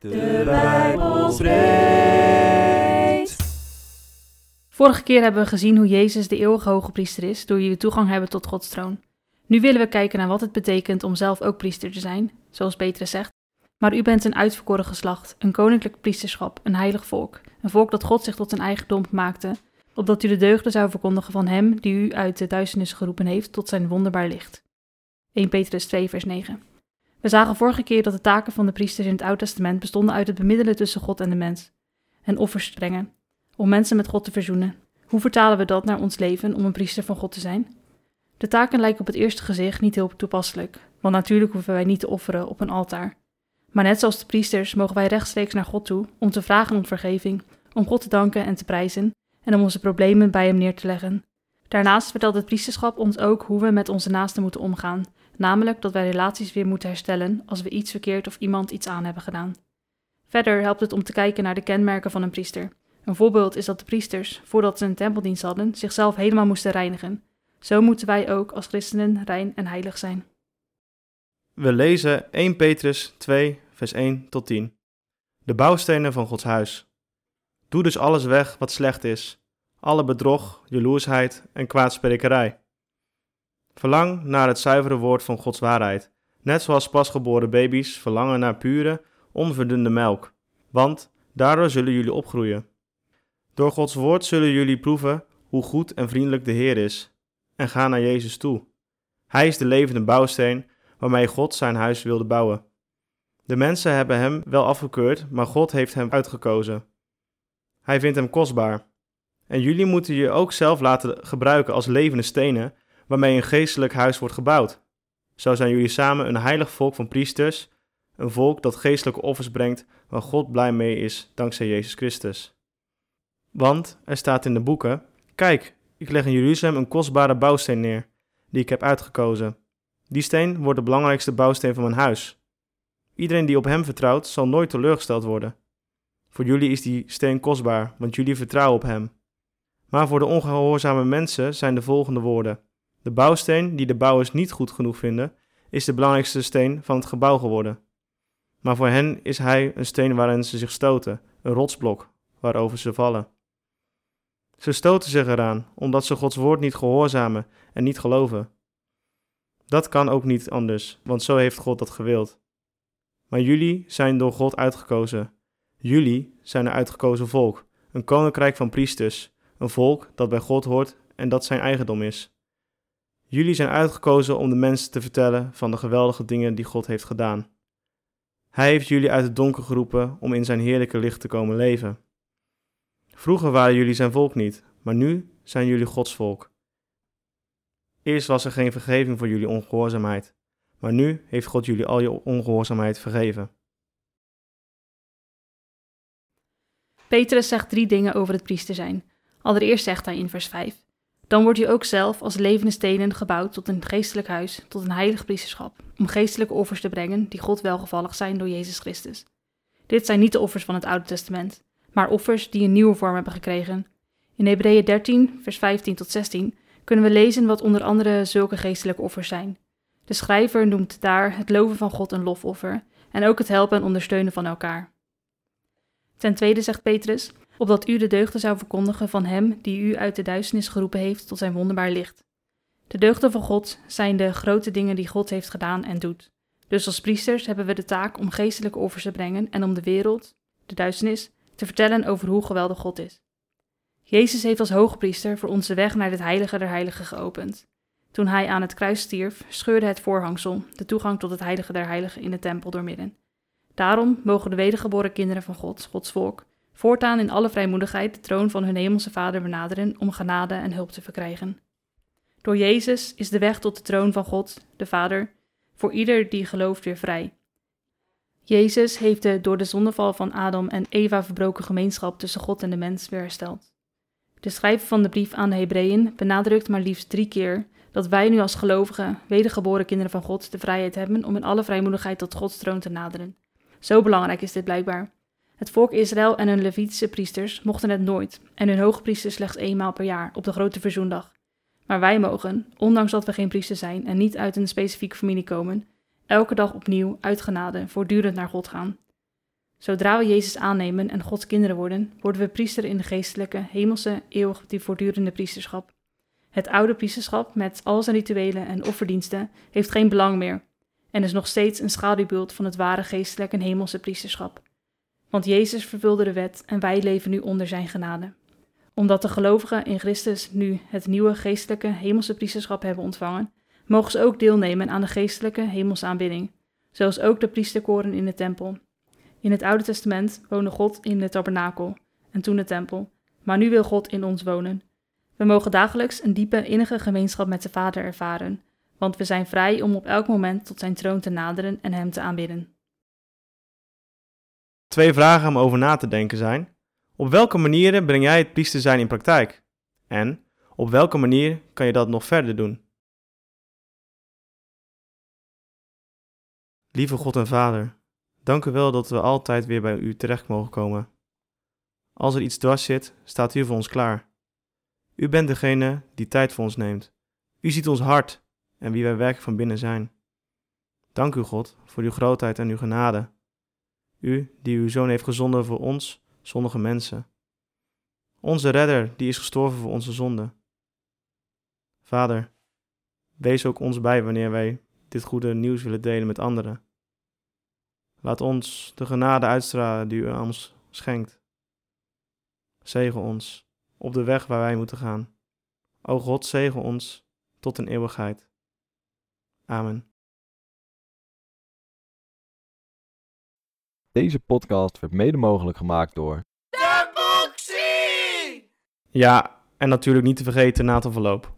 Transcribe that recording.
De Bijbel spreekt. Vorige keer hebben we gezien hoe Jezus de eeuwige hoge priester is, door wie we toegang hebben tot Gods troon. Nu willen we kijken naar wat het betekent om zelf ook priester te zijn, zoals Petrus zegt. Maar u bent een uitverkoren geslacht, een koninklijk priesterschap, een heilig volk, een volk dat God zich tot zijn eigendom maakte, opdat u de deugden zou verkondigen van hem die u uit de duisternis geroepen heeft tot zijn wonderbaar licht. 1 Petrus 2 vers 9 We zagen vorige keer dat de taken van de priesters in het Oude Testament bestonden uit het bemiddelen tussen God en de mens, en offers brengen, om mensen met God te verzoenen. Hoe vertalen we dat naar ons leven om een priester van God te zijn? De taken lijken op het eerste gezicht niet heel toepasselijk, want natuurlijk hoeven wij niet te offeren op een altaar. Maar net zoals de priesters mogen wij rechtstreeks naar God toe om te vragen om vergeving, om God te danken en te prijzen en om onze problemen bij Hem neer te leggen. Daarnaast vertelt het priesterschap ons ook hoe we met onze naasten moeten omgaan, namelijk dat wij relaties weer moeten herstellen als we iets verkeerd of iemand iets aan hebben gedaan. Verder helpt het om te kijken naar de kenmerken van een priester. Een voorbeeld is dat de priesters, voordat ze een tempeldienst hadden, zichzelf helemaal moesten reinigen. Zo moeten wij ook als christenen rein en heilig zijn. We lezen 1 Petrus 2, vers 1 tot 10. De bouwstenen van Gods huis. Doe dus alles weg wat slecht is, alle bedrog, jaloersheid en kwaadsprekerij. Verlang naar het zuivere woord van Gods waarheid, net zoals pasgeboren baby's verlangen naar pure, onverdunde melk, want daardoor zullen jullie opgroeien. Door Gods woord zullen jullie proeven hoe goed en vriendelijk de Heer is, en ga naar Jezus toe. Hij is de levende bouwsteen waarmee God zijn huis wilde bouwen. De mensen hebben hem wel afgekeurd, maar God heeft hem uitgekozen. Hij vindt hem kostbaar. En jullie moeten je ook zelf laten gebruiken als levende stenen waarmee een geestelijk huis wordt gebouwd. Zo zijn jullie samen een heilig volk van priesters, een volk dat geestelijke offers brengt waar God blij mee is dankzij Jezus Christus. Want er staat in de boeken: Kijk, ik leg in Jeruzalem een kostbare bouwsteen neer, die ik heb uitgekozen. Die steen wordt de belangrijkste bouwsteen van mijn huis. Iedereen die op hem vertrouwt, zal nooit teleurgesteld worden. Voor jullie is die steen kostbaar, want jullie vertrouwen op hem. Maar voor de ongehoorzame mensen zijn de volgende woorden: De bouwsteen, die de bouwers niet goed genoeg vinden, is de belangrijkste steen van het gebouw geworden. Maar voor hen is hij een steen waarin ze zich stoten, een rotsblok waarover ze vallen. Ze stoten zich eraan, omdat ze Gods woord niet gehoorzamen en niet geloven. Dat kan ook niet anders, want zo heeft God dat gewild. Maar jullie zijn door God uitgekozen. Jullie zijn een uitgekozen volk, een koninkrijk van priesters, een volk dat bij God hoort en dat zijn eigendom is. Jullie zijn uitgekozen om de mensen te vertellen van de geweldige dingen die God heeft gedaan. Hij heeft jullie uit het donker geroepen om in zijn heerlijke licht te komen leven. Vroeger waren jullie zijn volk niet, maar nu zijn jullie Gods volk. Eerst was er geen vergeving voor jullie ongehoorzaamheid, maar nu heeft God jullie al je ongehoorzaamheid vergeven. Petrus zegt drie dingen over het priester zijn. Allereerst zegt hij in vers 5: Dan wordt u ook zelf als levende stenen gebouwd tot een geestelijk huis, tot een heilig priesterschap, om geestelijke offers te brengen die God welgevallig zijn door Jezus Christus. Dit zijn niet de offers van het Oude Testament, maar offers die een nieuwe vorm hebben gekregen. In Hebreeën 13, vers 15 tot 16 kunnen we lezen wat onder andere zulke geestelijke offers zijn. De schrijver noemt daar het loven van God een lofoffer en ook het helpen en ondersteunen van elkaar. Ten tweede zegt Petrus, opdat u de deugden zou verkondigen van hem die u uit de duisternis geroepen heeft tot zijn wonderbaar licht. De deugden van God zijn de grote dingen die God heeft gedaan en doet. Dus als priesters hebben we de taak om geestelijke offers te brengen en om de wereld, de duisternis, te vertellen over hoe geweldig God is. Jezus heeft als hoogpriester voor ons de weg naar dit heilige der heiligen geopend. Toen hij aan het kruis stierf, scheurde het voorhangsel, de toegang tot het heilige der heiligen in de tempel doormidden. Daarom mogen de wedergeboren kinderen van God, Gods volk, voortaan in alle vrijmoedigheid de troon van hun hemelse Vader benaderen om genade en hulp te verkrijgen. Door Jezus is de weg tot de troon van God, de Vader, voor ieder die gelooft weer vrij. Jezus heeft de door de zondeval van Adam en Eva verbroken gemeenschap tussen God en de mens weer hersteld. De schrijver van de brief aan de Hebreeën benadrukt maar liefst drie keer dat wij nu als gelovigen, wedergeboren kinderen van God, de vrijheid hebben om in alle vrijmoedigheid tot Gods troon te naderen. Zo belangrijk is dit blijkbaar. Het volk Israël en hun Levitische priesters mochten het nooit en hun hoogpriester slechts eenmaal per jaar op de grote verzoendag. Maar wij mogen, ondanks dat we geen priester zijn en niet uit een specifieke familie komen, elke dag opnieuw uit genade voortdurend naar God gaan. Zodra we Jezus aannemen en Gods kinderen worden, worden we priester in de geestelijke, hemelse, eeuwig die voortdurende priesterschap. Het oude priesterschap met al zijn rituelen en offerdiensten heeft geen belang meer en is nog steeds een schaduwbeeld van het ware geestelijke en hemelse priesterschap. Want Jezus vervulde de wet en wij leven nu onder zijn genade. Omdat de gelovigen in Christus nu het nieuwe geestelijke hemelse priesterschap hebben ontvangen, mogen ze ook deelnemen aan de geestelijke hemelse aanbidding, zoals ook de priesterkoren in de tempel. In het Oude Testament woonde God in de tabernakel en toen de tempel, maar nu wil God in ons wonen. We mogen dagelijks een diepe innige gemeenschap met de Vader ervaren, want we zijn vrij om op elk moment tot zijn troon te naderen en hem te aanbidden. Twee vragen om over na te denken zijn. Op welke manieren breng jij het priester zijn in praktijk? En op welke manier kan je dat nog verder doen? Lieve God en Vader, dank u wel dat we altijd weer bij u terecht mogen komen. Als er iets dwars zit, staat u voor ons klaar. U bent degene die tijd voor ons neemt. U ziet ons hart en wie wij werkelijk van binnen zijn. Dank u, God, voor uw grootheid en uw genade. U die uw zoon heeft gezonden voor ons, zondige mensen. Onze redder die is gestorven voor onze zonden. Vader, wees ook ons bij wanneer wij dit goede nieuws willen delen met anderen. Laat ons de genade uitstralen die u ons schenkt. Zegen ons op de weg waar wij moeten gaan. O God, zegen ons tot een eeuwigheid. Amen. Deze podcast werd mede mogelijk gemaakt door De Boxie! Ja, en natuurlijk niet te vergeten na te verloop.